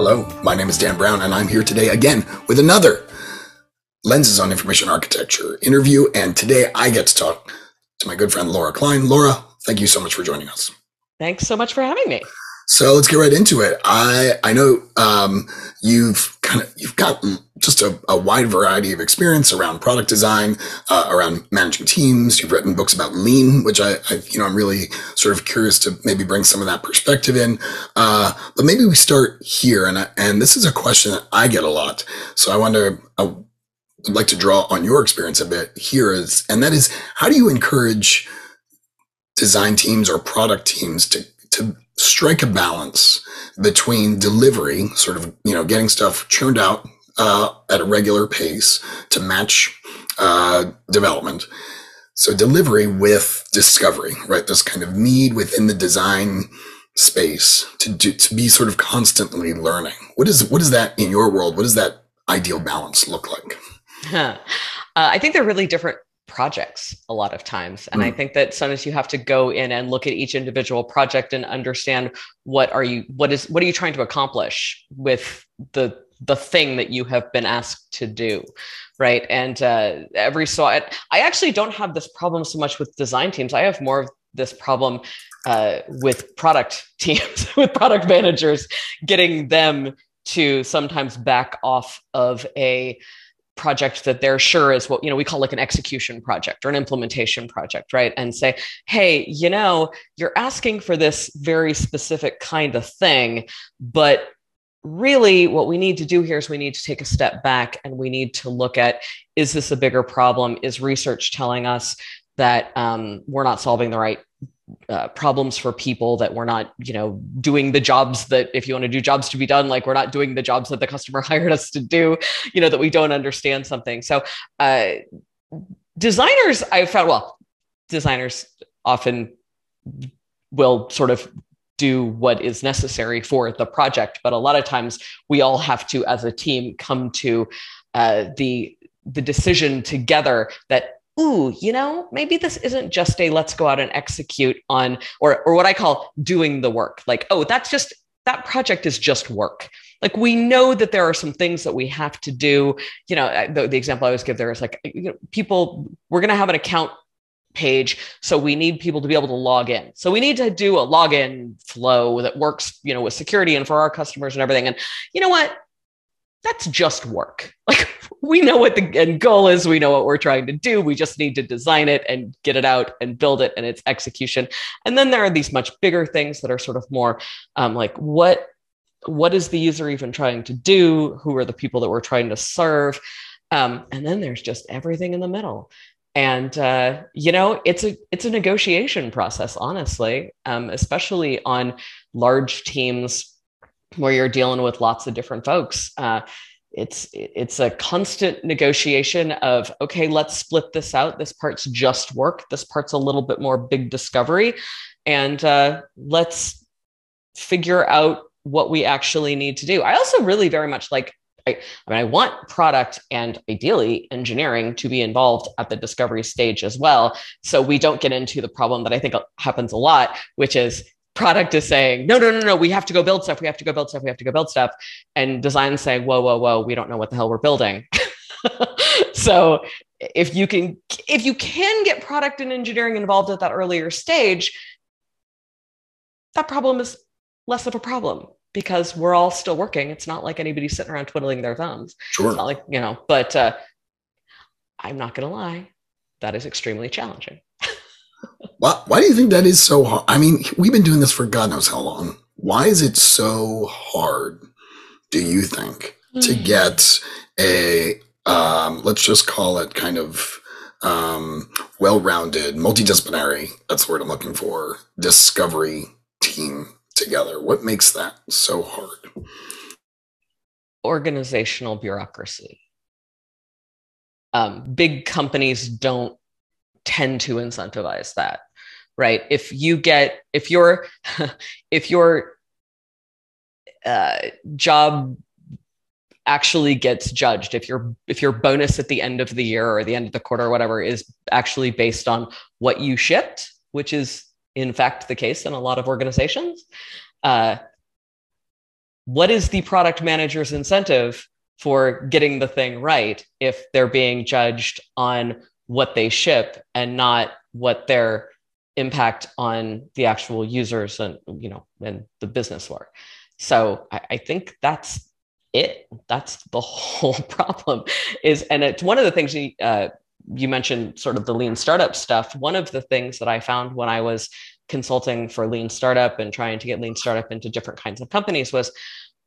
Hello, my name is Dan Brown, and I'm here today again with another Lenses on Information Architecture interview. And today I get to talk to my good friend Laura Klein. Laura, thank you so much for joining us. Thanks so much for having me. So let's get right into it. I I know um, you've kind of you've got just a, a, wide variety of experience around product design, uh, around managing teams. You've written books about lean, which I, I, you know I'm really sort of curious to maybe bring some of that perspective in. Uh, but maybe we start here, and I, and this is a question that I get a lot. So I wonder. I would like to draw on your experience a bit here is, and that is, how do you encourage design teams or product teams to to strike a balance between delivery, sort of, you know, getting stuff churned out uh, at a regular pace to match uh, development. So delivery with discovery, right? This kind of need within the design space to do, to be sort of constantly learning. What is what is that in your world? What does that ideal balance look like? Huh. Uh, I think they're really different projects a lot of times. And mm. i think that sometimes you have to go in and look at each individual project and understand what are you what is what are you trying to accomplish with the the thing that you have been asked to do right? And uh, every so I, I actually don't have this problem so much with design teams. I have more of this problem uh, with product teams with product managers getting them to sometimes back off of a project that they're sure is what you know we call like an execution project or an implementation project right? And say hey you know you're asking for this very specific kind of thing but really what we need to do here is we need to take a step back and we need to look at is this a bigger problem? Is research telling us that um, we're not solving the right uh, problems for people that we're not you know doing the jobs that if you want to do jobs to be done like we're not doing the jobs that the customer hired us to do you know that we don't understand something. So uh, designers i found well designers often will sort of do what is necessary for the project but a lot of times we all have to as a team come to uh, the the decision together that ooh, you know, maybe this isn't just a let's go out and execute on, or, or what I call doing the work. Like, oh, that's just, that project is just work. Like we know that there are some things that we have to do. You know, the, the example I always give there is like, you know, people, we're going to have an account page. So we need people to be able to log in. So we need to do a login flow that works, you know, with security and for our customers and everything. And you know what? That's just work. Like we know what the end goal is. We know what we're trying to do. We just need to design it and get it out and build it and its execution. And then there are these much bigger things that are sort of more um, like what what is the user even trying to do? Who are the people that we're trying to serve? Um, and then there's just everything in the middle. And uh, you know, it's a it's a negotiation process, honestly, um, especially on large teams where you're dealing with lots of different folks. Uh, it's it's a constant negotiation of okay let's split this out. This part's just work. This part's a little bit more big discovery. And uh, let's figure out what we actually need to do. I also really very much like I, I mean i want product and ideally engineering to be involved at the discovery stage as well. So we don't get into the problem that i think happens a lot which is product is saying, no, no, no, no, we have to go build stuff. We have to go build stuff. We have to go build stuff. And design is saying, whoa, whoa, whoa, we don't know what the hell we're building. so if you can, if you can get product and engineering involved at that earlier stage, that problem is less of a problem because we're all still working. It's not like anybody's sitting around twiddling their thumbs. Sure. It's not like, you know, but uh, I'm not going to lie, that is extremely challenging. Why, why do you think that is so hard? I mean, we've been doing this for God knows how long. Why is it so hard, do you think, mm. to hmm. get a, um, let's just call it kind of um, well rounded, multidisciplinary, that's the word I'm looking for, discovery team together? What makes that so hard? Organizational bureaucracy. Um, big companies don't tend to incentivize that right? If you get if your if your uh, job actually gets judged if your if your bonus at the end of the year or the end of the quarter or whatever is actually based on what you shipped which is in fact the case in a lot of organizations uh, what is the product manager's incentive for getting the thing right if they're being judged on what they ship and not what their impact on the actual users and you know and the business were so I, I think that's it. That's the whole problem is and it's one of the things you, uh, you mentioned sort of the lean startup stuff. One of the things that i found when i was consulting for lean startup and trying to get lean startup into different kinds of companies was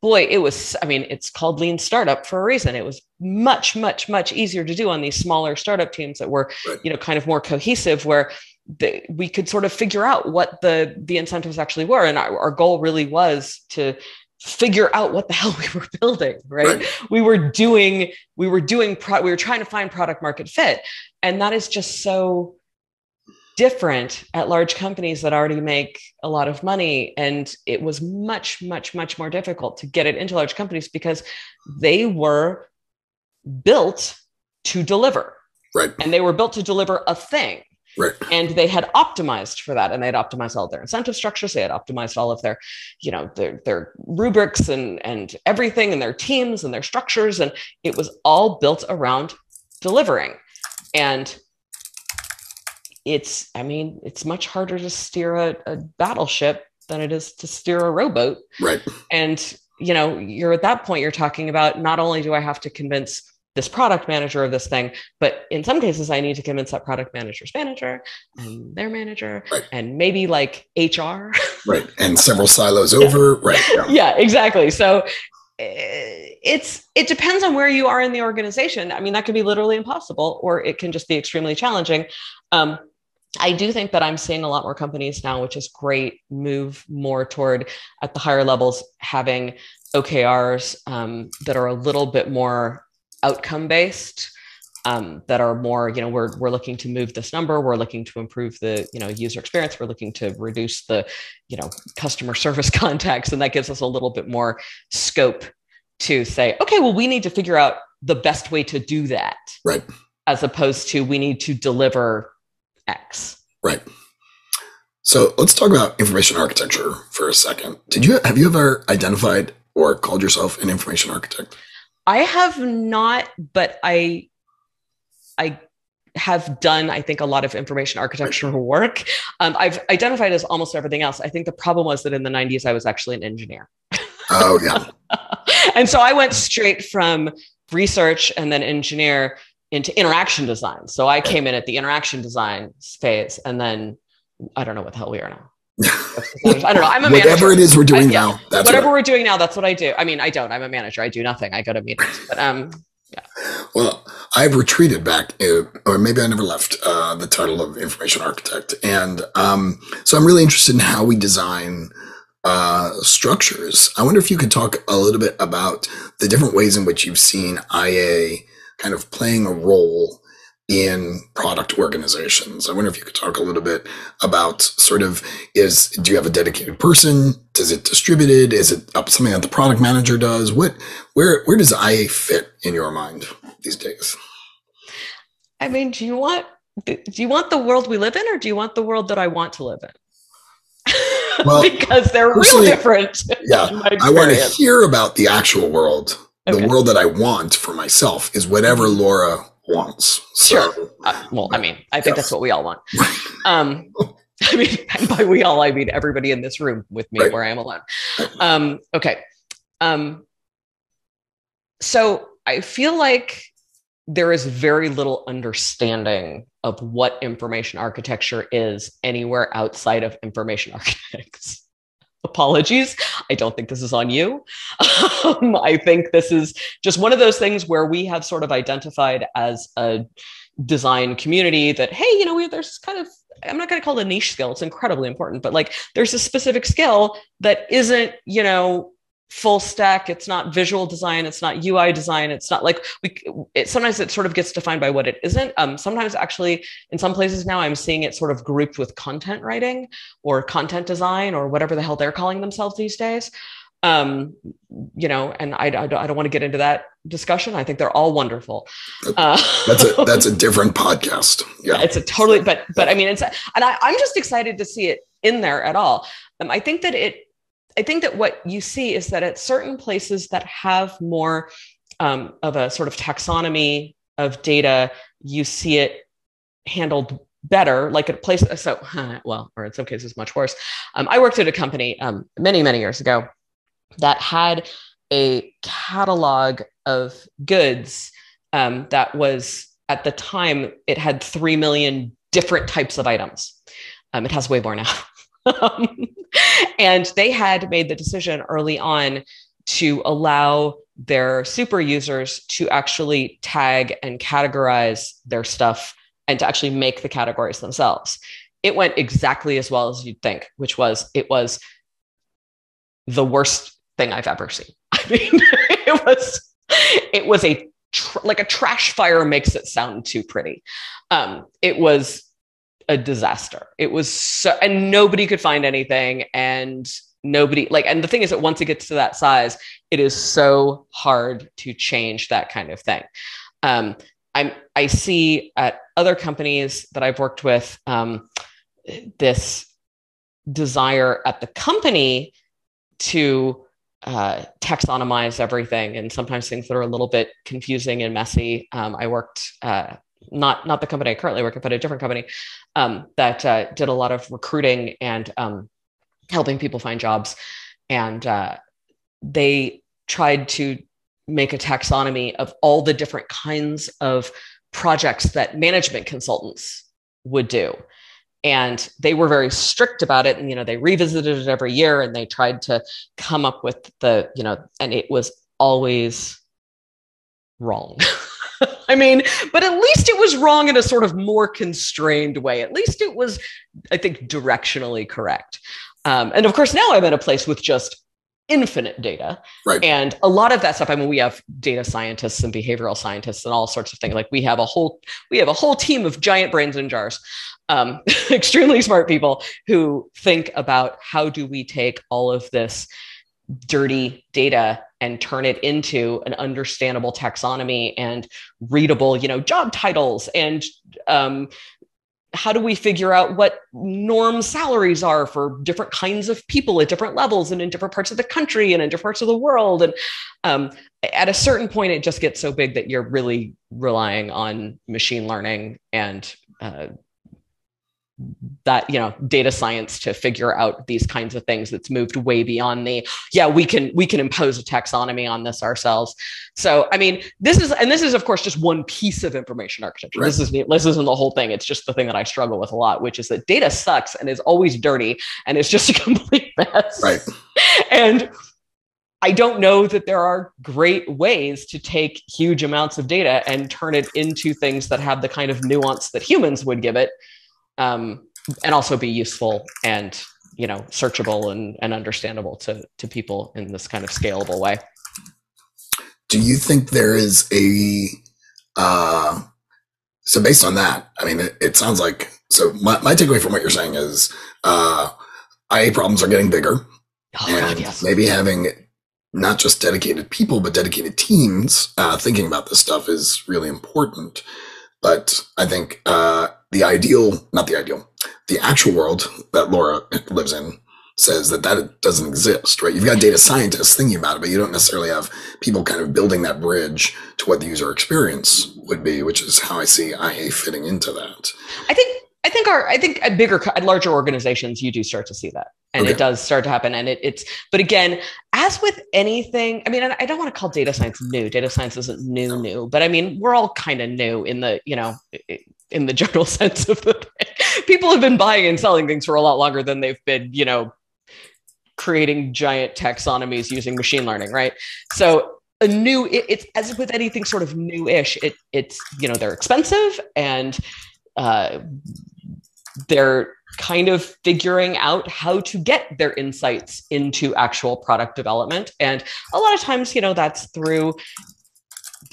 boy it was i mean it's called lean startup for a reason. It was much much much easier to do on these smaller startup teams that were right. you know kind of more cohesive where the, we could sort of figure out what the the incentives actually were. And our, our goal really was to figure out what the hell we were building right, right. we were doing we were doing pro- we were trying to find product market fit. And that is just so different at large companies that already make a lot of money. And it was much much much more difficult to get it into large companies because they were built to deliver. Right. And they were built to deliver a thing Right. And they had optimized for that, and they had optimized all of their incentive structures. They had optimized all of their, you know, their their rubrics and and everything, and their teams and their structures, and it was all built around delivering. And it's, I mean, it's much harder to steer a, a battleship than it is to steer a rowboat. Right. And you know, you're at that point. You're talking about not only do I have to convince this product manager of this thing but in some cases i need to convince that product manager's manager and their manager right. and maybe like hr right and several silos over right yeah. yeah exactly. So eh, it's it depends on where you are in the organization. I mean that could be literally impossible or it can just be extremely challenging. Um, I do think that I'm seeing a lot more companies now, which is great, move more toward at the higher levels having OKRs um, that are a little bit more outcome based um, that are more you know we're, we're looking to move this number we're looking to improve the you know user experience we're looking to reduce the you know customer service contacts and that gives us a little bit more scope to say okay well we need to figure out the best way to do that. Right. As opposed to we need to deliver x. Right. So let's talk about information architecture for a second. Did you have you ever identified or called yourself an information architect I have not, but I I have done, I think, a lot of information architecture work. Um, I've identified as almost everything else. I think the problem was that in the 90s, I was actually an engineer. Oh, yeah. and so I went straight from research and then engineer into interaction design. So I came in at the interaction design phase, and then I don't know what the hell we are now. I don't know. I'm a whatever manager. it is we're doing I, now. That's whatever what we're doing now. That's what I do. I mean, I don't. I'm a manager. I do nothing. I go to meetings. But um, yeah. Well, I've retreated back, uh, or maybe I never left uh, the title of information architect, and um, so I'm really interested in how we design uh, structures. I wonder if you could talk a little bit about the different ways in which you've seen IA kind of playing a role in product organizations. I wonder if you could talk a little bit about sort of is do you have a dedicated person? Does it distributed? Is it something that the product manager does? What where where does IA fit in your mind these days? I mean, do you want do you want the world we live in or do you want the world that I want to live in? Well, because they're real different. Yeah. I want to hear about the actual world. Okay. The world that I want for myself is whatever mm-hmm. Laura wants. So, sure. Uh, well, I mean, I think yes. that's what we all want. Um, I mean, by we all, I mean everybody in this room with me right. where I am alone. Um, okay. Um, so I feel like there is very little understanding of what information architecture is anywhere outside of information architects apologies. I don't think this is on you. Um, I think this is just one of those things where we have sort of identified as a design community that, hey, you know, we, there's kind of, I'm not going to call it a niche skill. It's incredibly important, but like there's a specific skill that isn't, you know, full stack. It's not visual design. It's not ui design. It's not like we it, sometimes it sort of gets defined by what it isn't. Um, sometimes actually in some places now i'm seeing it sort of grouped with content writing or content design or whatever the hell they're calling themselves these days. Um, you know and I, I, don't, I don't want to get into that discussion. I think they're all wonderful. Uh, that's a that's a different podcast. Yeah. It's a totally but but i mean it's and I, i'm just excited to see it in there at all. Um, i think that it I think that what you see is that at certain places that have more um, of a sort of taxonomy of data, you see it handled better, like at a place. So, well, or in some cases, much worse. Um, I worked at a company um, many, many years ago that had a catalog of goods um, that was at the time it had 3 million different types of items. Um, it has way more now. Um, and they had made the decision early on to allow their super users to actually tag and categorize their stuff and to actually make the categories themselves. It went exactly as well as you'd think, which was it was the worst thing I've ever seen. I mean, it was it was a tr- like a trash fire makes it sound too pretty. Um, it was a disaster. It was so, and nobody could find anything, and nobody like. And the thing is that once it gets to that size, it is so hard to change that kind of thing. Um, I'm I see at other companies that I've worked with um, this desire at the company to uh, taxonomize everything, and sometimes things that are a little bit confusing and messy. Um, I worked uh, not not the company I currently work at, but a different company um, that uh, did a lot of recruiting and um, helping people find jobs, and uh, they tried to make a taxonomy of all the different kinds of projects that management consultants would do. And they were very strict about it. And you know they revisited it every year and they tried to come up with the you know and it was always wrong i mean but at least it was wrong in a sort of more constrained way at least it was i think directionally correct um, and of course now i'm at a place with just infinite data. Right. And a lot of that stuff, I mean, we have data scientists and behavioral scientists and all sorts of things. Like we have a whole, we have a whole team of giant brains in jars, um, extremely smart people who think about how do we take all of this dirty data and turn it into an understandable taxonomy and readable, you know, job titles and um, how do we figure out what norm salaries are for different kinds of people at different levels and in different parts of the country and in different parts of the world? And um, at a certain point it just gets so big that you're really relying on machine learning and uh, that you know data science to figure out these kinds of things that's moved way beyond the yeah we can we can impose a taxonomy on this ourselves. So i mean this is and this is of course just one piece of information architecture. Right. this is this isn't the whole thing. It's just the thing that i struggle with a lot which is that data sucks and is always dirty and it's just a complete mess. Right. And I don't know that there are great ways to take huge amounts of data and turn it into things that have the kind of nuance that humans would give it um, and also be useful and you know searchable and, and understandable to to people in this kind of scalable way. Do you think there is a uh, so based on that i mean it, it sounds like so my, my takeaway from what you're saying is uh, ia problems are getting bigger. Oh, and God, yes. maybe having not just dedicated people but dedicated teams uh, thinking about this stuff is really important but i think uh, the ideal, not the ideal, the actual world that Laura lives in says that that doesn't exist, right? You've got data scientists thinking about it, but you don't necessarily have people kind of building that bridge to what the user experience would be, which is how I see IA fitting into that. I think I think our I think at bigger at larger organizations you do start to see that. And okay. it does start to happen. And it, it's but again as with anything I mean I don't want to call data science new. Data science isn't new new but I mean we're all kind of new in the you know in the general sense of the thing. people have been buying and selling things for a lot longer than they've been you know creating giant taxonomies using machine learning right? So a new it, it's as with anything sort of new-ish it it's you know they're expensive and uh, they're kind of figuring out how to get their insights into actual product development. And a lot of times you know that's through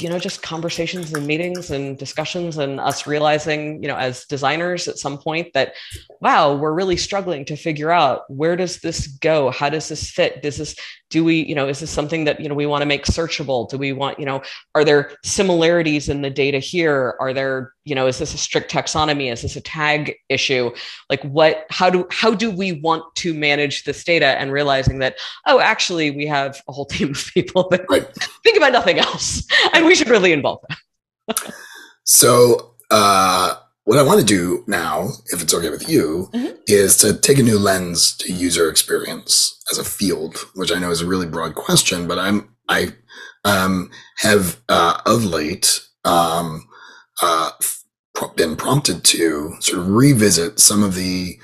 you know just conversations and meetings and discussions and us realizing you know as designers at some point that wow we're really struggling to figure out where does this go? How does this fit? Does this do we you know is this something that you know we want to make searchable? Do we want you know are there similarities in the data here? Are there you know is this a strict taxonomy? Is this a tag issue? Like what how do how do we want to manage this data and realizing that oh actually we have a whole team of people that right. think about nothing else. And we should really involve them so uh what I want to do now, if it's okay with you, mm-hmm. is to take a new lens to user experience as a field, which I know is a really broad question, but I'm I um, have uh, of late um, uh, been prompted to sort of revisit some of the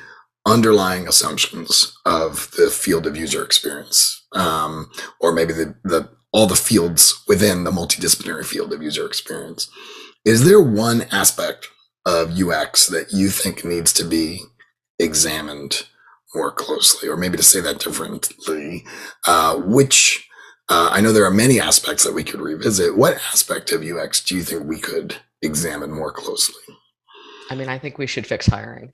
underlying assumptions of the field of user experience, um, or maybe the, the all the fields within the multidisciplinary field of user experience. Is there one aspect of UX that you think needs to be examined more closely, or maybe to say that differently, uh, which uh, I know there are many aspects that we could revisit. What aspect of UX do you think we could examine more closely? I mean, I think we should fix hiring.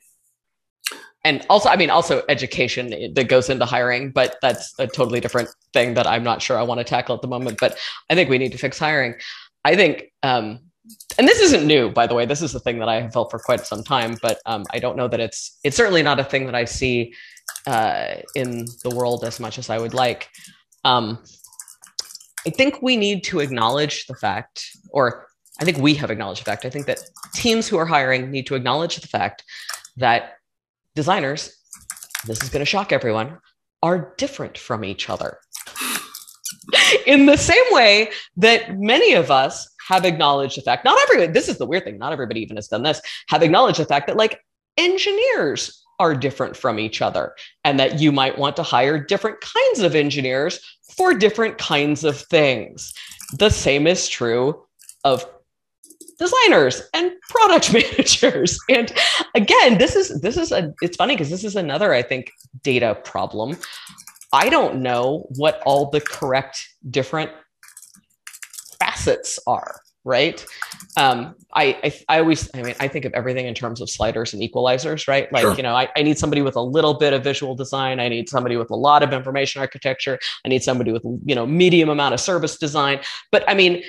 And also, I mean, also education that goes into hiring, but that's a totally different thing that I'm not sure I want to tackle at the moment. But I think we need to fix hiring. I think um, and this isn't new, by the way. This is the thing that I have felt for quite some time, but um, I don't know that it's it's certainly not a thing that I see uh, in the world as much as I would like. Um, I think we need to acknowledge the fact, or I think we have acknowledged the fact. I think that teams who are hiring need to acknowledge the fact that designers, this is going to shock everyone, are different from each other. in the same way that many of us have acknowledged the fact, not everyone, this is the weird thing, not everybody even has done this, have acknowledged the fact that like engineers are different from each other and that you might want to hire different kinds of engineers for different kinds of things. The same is true of designers and product managers. And again this is this is a it's funny because this is another i think data problem. I don't know what all the correct different facets are right? Um, I, I, I always i mean i think of everything in terms of sliders and equalizers right? Like sure. you know I, I need somebody with a little bit of visual design. I need somebody with a lot of information architecture. I need somebody with you know medium amount of service design. But i mean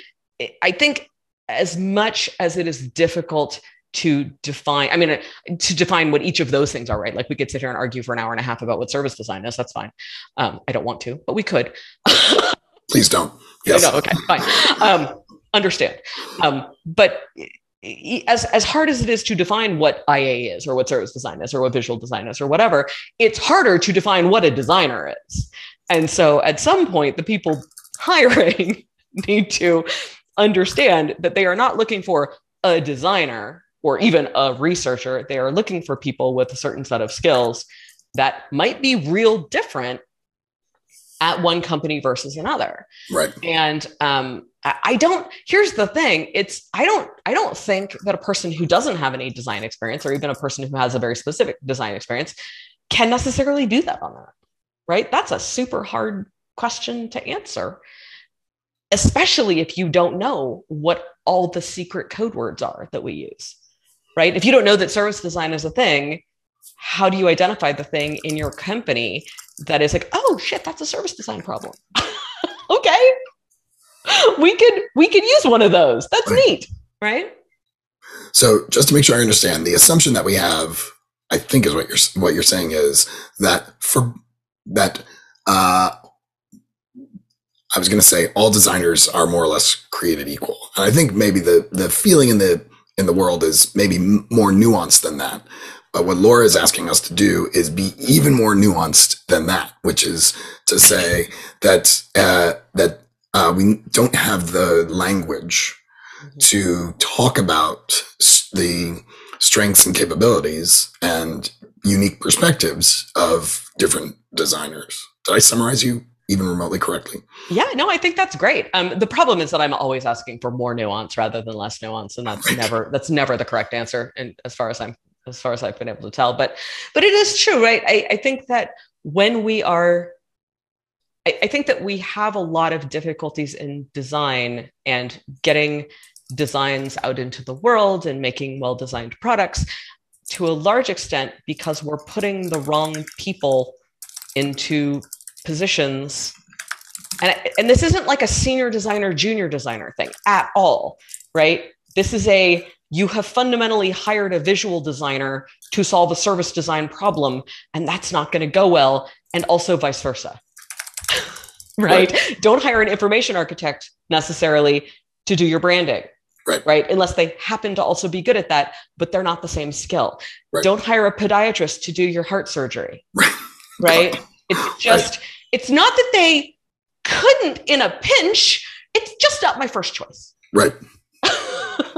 i think as much as it is difficult to define i mean uh, to define what each of those things are right? Like we could sit here and argue for an hour and a half about what service design is that's fine. Um, i don't want to but we could. Please don't. Yes. No, okay fine. Um, understand. Um, but as, as hard as it is to define what IA is or what service design is or what visual design is or whatever, it's harder to define what a designer is. And so at some point, the people hiring need to understand that they are not looking for a designer or even a researcher. They are looking for people with a certain set of skills that might be real different at one company versus another. Right. And um, I don't. Here's the thing: it's I don't I don't think that a person who doesn't have any design experience, or even a person who has a very specific design experience, can necessarily do that on that. Right? That's a super hard question to answer, especially if you don't know what all the secret code words are that we use. Right? If you don't know that service design is a thing, how do you identify the thing in your company that is like, oh shit, that's a service design problem. okay. We could we could use one of those. That's right. neat, right? So just to make sure I understand, the assumption that we have, I think is what you're what you're saying is that for that uh I was going to say all designers are more or less created equal. And I think maybe the the feeling in the in the world is maybe more nuanced than that. But what Laura is asking us to do is be even more nuanced than that, which is to say that uh, that uh, we don't have the language mm-hmm. to talk about the strengths and capabilities and unique perspectives of different designers. Did I summarize you even remotely correctly? Yeah, no, I think that's great. Um, the problem is that I'm always asking for more nuance rather than less nuance, and that's right. never that's never the correct answer. And as far as I'm as far as I've been able to tell. But but it is true, right? I, I think that when we are I, I think that we have a lot of difficulties in design and getting designs out into the world and making well designed products to a large extent because we're putting the wrong people into positions and, and this isn't like a senior designer junior designer thing at all right this is a you have fundamentally hired a visual designer to solve a service design problem and that's not going to go well and also vice versa right? right? Don't hire an information architect necessarily to do your branding. Right. right. Unless they happen to also be good at that, but they're not the same skill. Right. Don't hire a podiatrist to do your heart surgery. Right. Right. It's just, right. it's not that they couldn't in a pinch. It's just not my first choice. Right.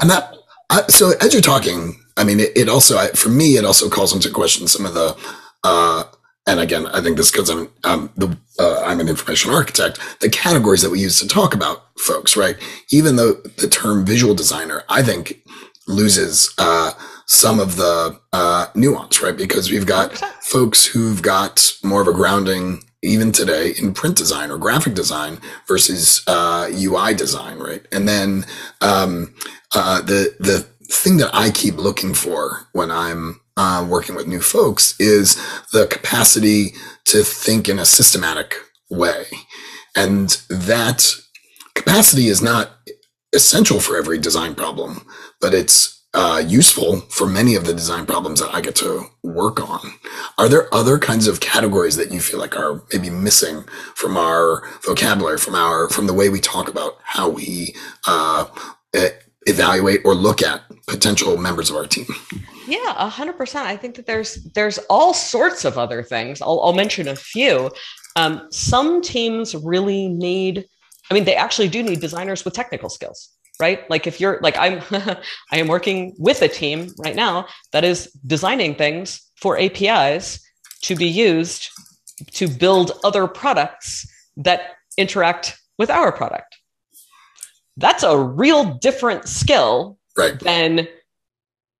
and that, I, so as you're talking, I mean, it, it also, I, for me, it also calls into question some of the, uh, and again, I think this because I'm um, the uh, I'm an information architect. The categories that we use to talk about folks, right? Even though the term visual designer, I think loses uh, some of the uh, nuance, right? Because we've got folks who've got more of a grounding even today in print design or graphic design versus UI uh, design, right? And then um, uh, the the thing that I keep looking for when I'm uh, working with new folks is the capacity to think in a systematic way. And that capacity is not essential for every design problem, but it's uh, useful for many of the design problems that I get to work on. Are there other kinds of categories that you feel like are maybe missing from our vocabulary, from our from the way we talk about how we uh, evaluate or look at potential members of our team? Yeah, a hundred percent. I think that there's there's all sorts of other things. I'll, I'll mention a few. Um, some teams really need. I mean, they actually do need designers with technical skills, right? Like if you're like I'm, I am working with a team right now that is designing things for APIs to be used to build other products that interact with our product. That's a real different skill right. than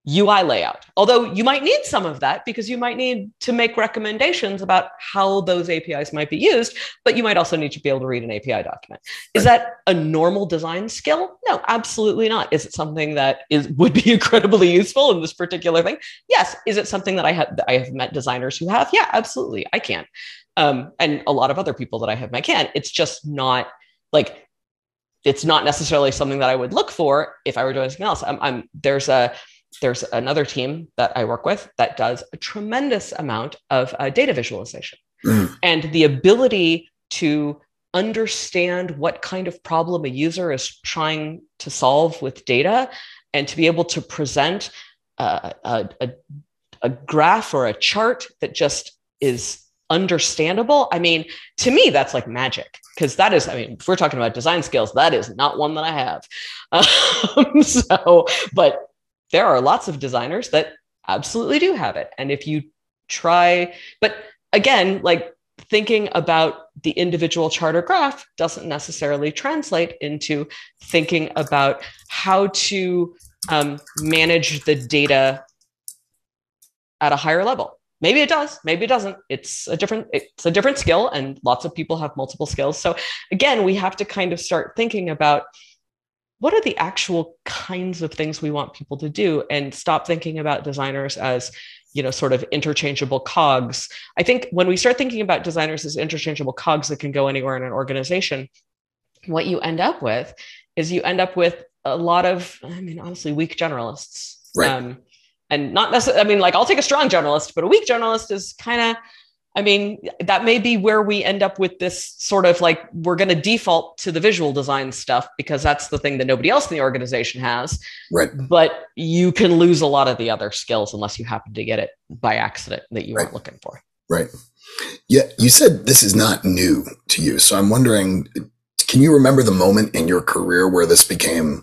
UI layout. Although you might need some of that because you might need to make recommendations about how those APIs might be used, but you might also need to be able to read an API document. Is that a normal design skill? No, absolutely not. Is it something that is would be incredibly useful in this particular thing? Yes. Is it something that I have I have met designers who have? Yeah, absolutely. I can. Um, and a lot of other people that I have met can. It's just not like it's not necessarily something that I would look for if I were doing something else. I'm, I'm there's a there's another team that I work with that does a tremendous amount of uh, data visualization mm. and the ability to understand what kind of problem a user is trying to solve with data and to be able to present uh, a, a, a graph or a chart that just is understandable. I mean, to me, that's like magic because that is, I mean, if we're talking about design skills, that is not one that I have. Um, so, but there are lots of designers that absolutely do have it. And if you try, but again, like thinking about the individual chart or graph doesn't necessarily translate into thinking about how to um, manage the data at a higher level. Maybe it does maybe it doesn't. It's a different it's a different skill and lots of people have multiple skills. So again we have to kind of start thinking about what are the actual kinds of things we want people to do? And stop thinking about designers as you know sort of interchangeable cogs. I think when we start thinking about designers as interchangeable cogs that can go anywhere in an organization what you end up with is you end up with a lot of i mean honestly weak generalists. Right. Um, and not necessarily i mean like i'll take a strong generalist but a weak generalist is kind of I mean, that may be where we end up with this sort of like we're going to default to the visual design stuff because that's the thing that nobody else in the organization has. Right. But you can lose a lot of the other skills unless you happen to get it by accident that you right. weren't looking for. Right. Yeah. You said this is not new to you. So I'm wondering can you remember the moment in your career where this became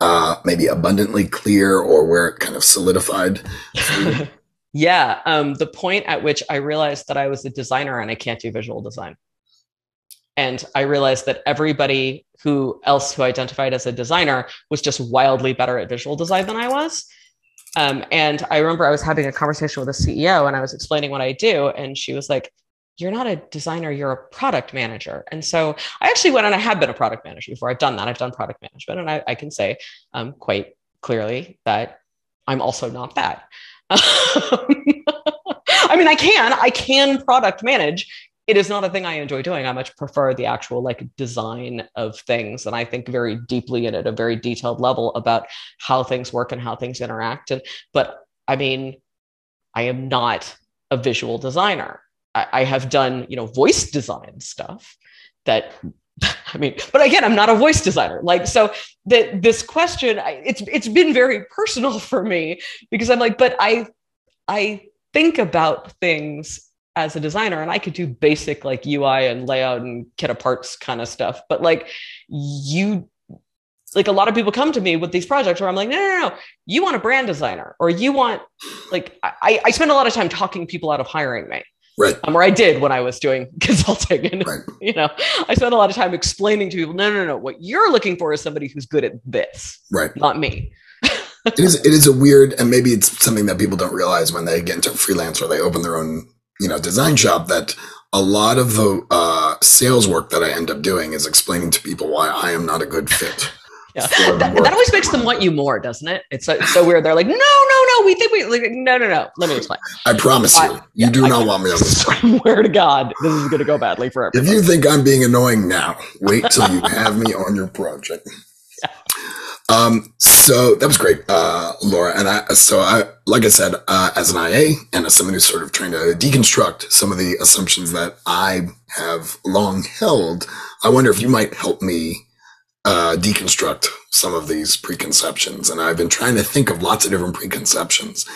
uh, maybe abundantly clear or where it kind of solidified? Yeah, um, the point at which I realized that I was a designer and I can't do visual design. And I realized that everybody who else who identified as a designer was just wildly better at visual design than I was. Um, and I remember I was having a conversation with a CEO and I was explaining what I do. And she was like, you're not a designer, you're a product manager. And so I actually went and I have been a product manager before. I've done that. I've done product management. And I, I can say um, quite clearly that I'm also not that. I mean, I can, I can product manage. It is not a thing I enjoy doing. I much prefer the actual like design of things. And I think very deeply and at a very detailed level about how things work and how things interact. And, but I mean, I am not a visual designer. I, I have done, you know, voice design stuff that I mean, but again, I'm not a voice designer. Like, so that this question, it's it's been very personal for me because I'm like, but I I think about things as a designer, and I could do basic like UI and layout and kit of parts kind of stuff. But like, you like a lot of people come to me with these projects where I'm like, no, no, no, you want a brand designer, or you want like I, I spend a lot of time talking people out of hiring me. Right. Um, or I did when I was doing consulting. And right. you know, I spent a lot of time explaining to people, no, no, no, what you're looking for is somebody who's good at this. Right. Not me. it is it is a weird and maybe it's something that people don't realize when they get into freelance or they open their own, you know, design shop that a lot of the uh, sales work that I end up doing is explaining to people why I am not a good fit. Yeah. That, that, always makes them want you more, doesn't it? It's so, it's so weird. They're like, no, no, no, we think we like, no, no, no. Let me explain. I promise you, you yeah, do I, not want me on this. Swear to God, this is going to go badly for everyone. If you think I'm being annoying now, wait till you have me on your project. Yeah. Um, so that was great, uh, Laura. And I, so I, like I said, uh, as an IA and as someone who's sort of trying to deconstruct some of the assumptions that I have long held, I wonder if you might help me uh, deconstruct some of these preconceptions. And I've been trying to think of lots of different preconceptions.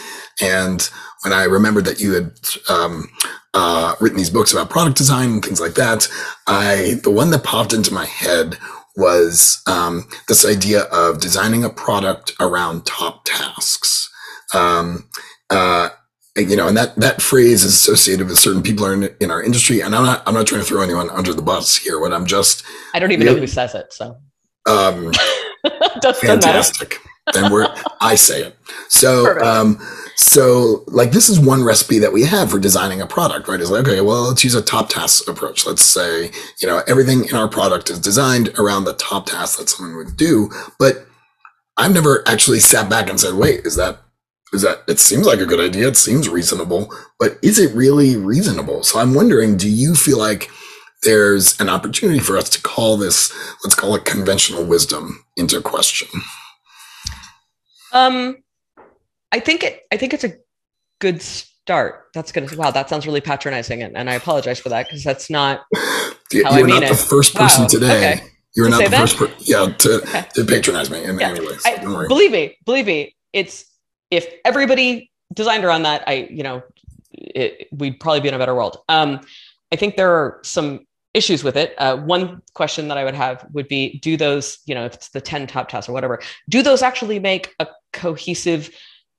And when I remembered that you had um, uh, written these books about product design and things like that, I the one that popped into my head was um, this idea of designing a product around top tasks. Um, uh, you know, and that that phrase is associated with certain people in, in our industry. And I'm not I'm not trying to throw anyone under the bus here. What I'm just I don't even really, know who says it. So um, fantastic. and we're I say it. So um, so like this is one recipe that we have for designing a product, right? Is like, okay, well, let's use a top task approach. Let's say, you know, everything in our product is designed around the top task that someone would do. But I've never actually sat back and said, wait, is that is that it seems like a good idea, it seems reasonable, but is it really reasonable? So I'm wondering, do you feel like there's an opportunity for us to call this, let's call it conventional wisdom into question. Um, I think it, I think it's a good start. That's going to, wow, that sounds really patronizing. And, and I apologize for that because that's not You're how I mean not it. the first person wow. today. Okay. You're to not the that? first person, yeah, to, okay. to patronize me in yeah. any ways. I, believe me, believe me, it's, if everybody designed around that, I, you know, it, we'd probably be in a better world. Um, I think there are some issues with it. Uh, one question that I would have would be do those, you know, if it's the 10 top tasks or whatever, do those actually make a cohesive,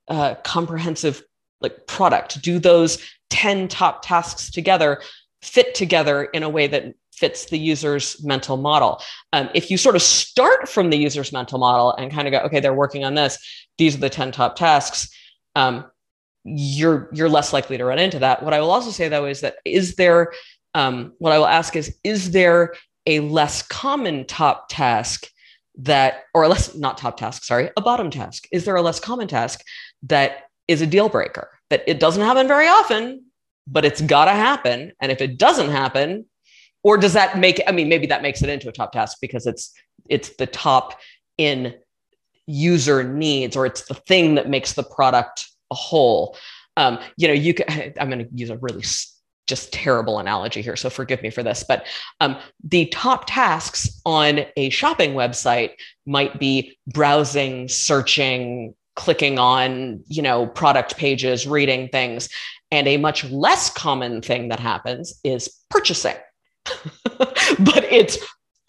uh, comprehensive like product? Do those 10 top tasks together fit together in a way that fits the user's mental model? Um, if you sort of start from the user's mental model and kind of go, okay, they're working on this, these are the 10 top tasks. Um, you're you're less likely to run into that. What I will also say though is that is there um, what I will ask is, is there a less common top task that, or a less, not top task, sorry, a bottom task? Is there a less common task that is a deal breaker? That it doesn't happen very often, but it's got to happen. And if it doesn't happen, or does that make, I mean, maybe that makes it into a top task because it's, it's the top in user needs, or it's the thing that makes the product a whole. Um, you know, you can, I'm going to use a really just terrible analogy here, so forgive me for this, but um, the top tasks on a shopping website might be browsing, searching, clicking on, you know, product pages, reading things, and a much less common thing that happens is purchasing. but it's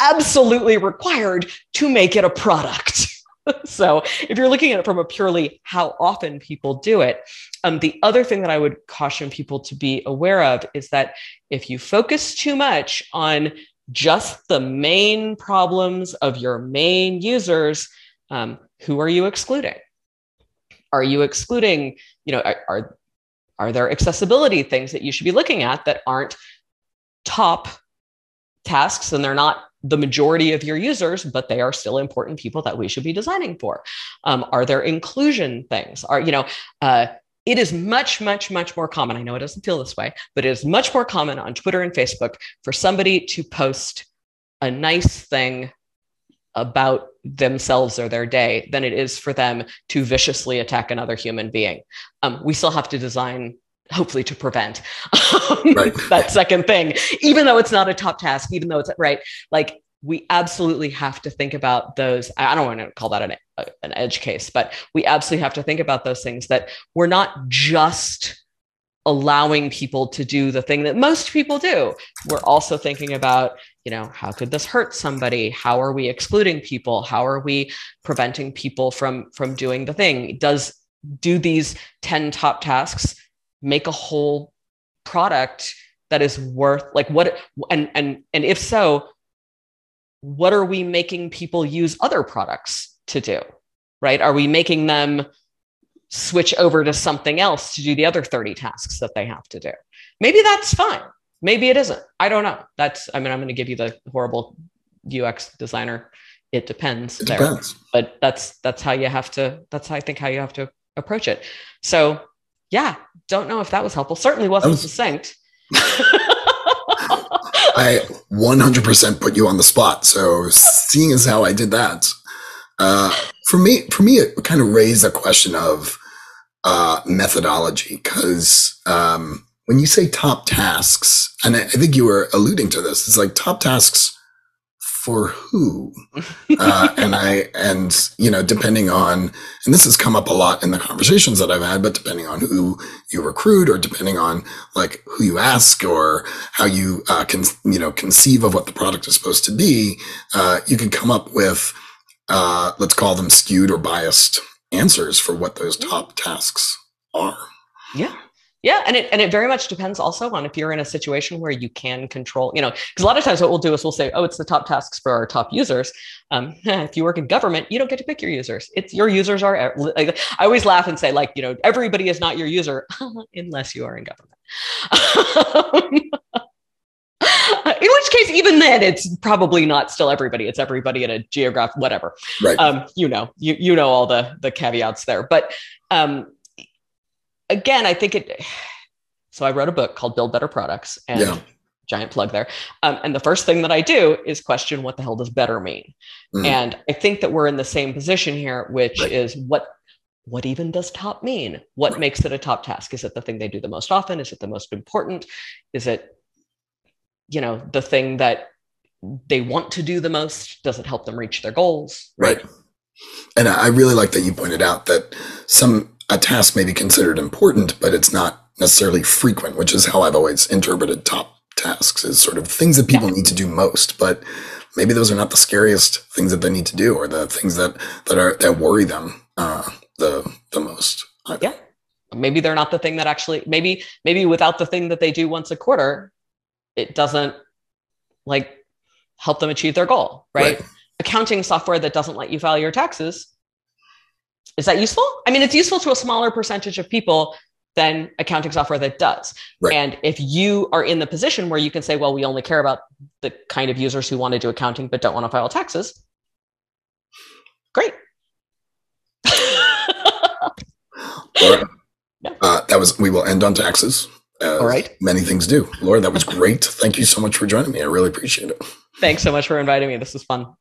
absolutely required to make it a product. so if you're looking at it from a purely how often people do it, um, the other thing that I would caution people to be aware of is that if you focus too much on just the main problems of your main users, um, who are you excluding? Are you excluding, you know, are, are, are there accessibility things that you should be looking at that aren't top tasks and they're not the majority of your users, but they are still important people that we should be designing for? Um, are there inclusion things? Are, you know, uh, it is much, much, much more common. I know it doesn't feel this way, but it is much more common on Twitter and Facebook for somebody to post a nice thing about themselves or their day than it is for them to viciously attack another human being. Um, we still have to design hopefully to prevent right. that second thing. Even though it's not a top task even though it's right like we absolutely have to think about those i don't want to call that an, uh, an edge case but we absolutely have to think about those things that we're not just allowing people to do the thing that most people do. We're also thinking about you know how could this hurt somebody? How are we excluding people? How are we preventing people from from doing the thing? Does do these 10 top tasks make a whole product that is worth like what and and and if so what are we making people use other products to do right? Are we making them switch over to something else to do the other 30 tasks that they have to do? Maybe that's fine. Maybe it isn't. I don't know. That's i mean i'm going to give you the horrible ux designer. It depends it there. depends. But that's that's how you have to that's how i think how you have to approach it. So yeah, don't know if that was helpful. Certainly wasn't was, succinct. I 100% put you on the spot. So seeing as how I did that, uh, for me, for me, it kind of raised a question of uh, methodology because um, when you say top tasks, and I, I think you were alluding to this, it's like top tasks for who? Uh, and I, and, you know, depending on, and this has come up a lot in the conversations that I've had, but depending on who you recruit or depending on like who you ask or how you, uh, can, you know, conceive of what the product is supposed to be, uh, you can come up with, uh, let's call them skewed or biased answers for what those top tasks are. Yeah. Yeah, and it and it very much depends also on if you're in a situation where you can control, you know, because a lot of times what we'll do is we'll say, oh, it's the top tasks for our top users. Um, if you work in government, you don't get to pick your users. It's your users are. Like, I always laugh and say, like, you know, everybody is not your user unless you are in government. in which case, even then, it's probably not still everybody. It's everybody in a geographic whatever. Right. Um, you know, you you know all the the caveats there, but um, again, I think it. So I wrote a book called Build Better Products, and yeah. giant plug there. Um, and the first thing that I do is question what the hell does better mean, mm. and I think that we're in the same position here, which right. is what what even does top mean? What right. makes it a top task? Is it the thing they do the most often? Is it the most important? Is it, you know, the thing that they want to do the most? Does it help them reach their goals? Right. right. And I really like that you pointed out that some a task may be considered important, but it's not necessarily frequent, which is how I've always interpreted top tasks is sort of things that people yeah. need to do most, but maybe those are not the scariest things that they need to do or the things that, that are, that worry them, uh, the, the most. Yeah. Maybe they're not the thing that actually, maybe, maybe without the thing that they do once a quarter, it doesn't like help them achieve their goal, right? right. Accounting software that doesn't let you file your taxes is that useful? I mean, it's useful to a smaller percentage of people than accounting software that does. Right. And if you are in the position where you can say, well, we only care about the kind of users who want to do accounting but don't want to file taxes, great. Laura, yeah. uh, that was, we will end on taxes. All right. Many things do. Laura, that was great. Thank you so much for joining me. I really appreciate it. Thanks so much for inviting me. This was fun.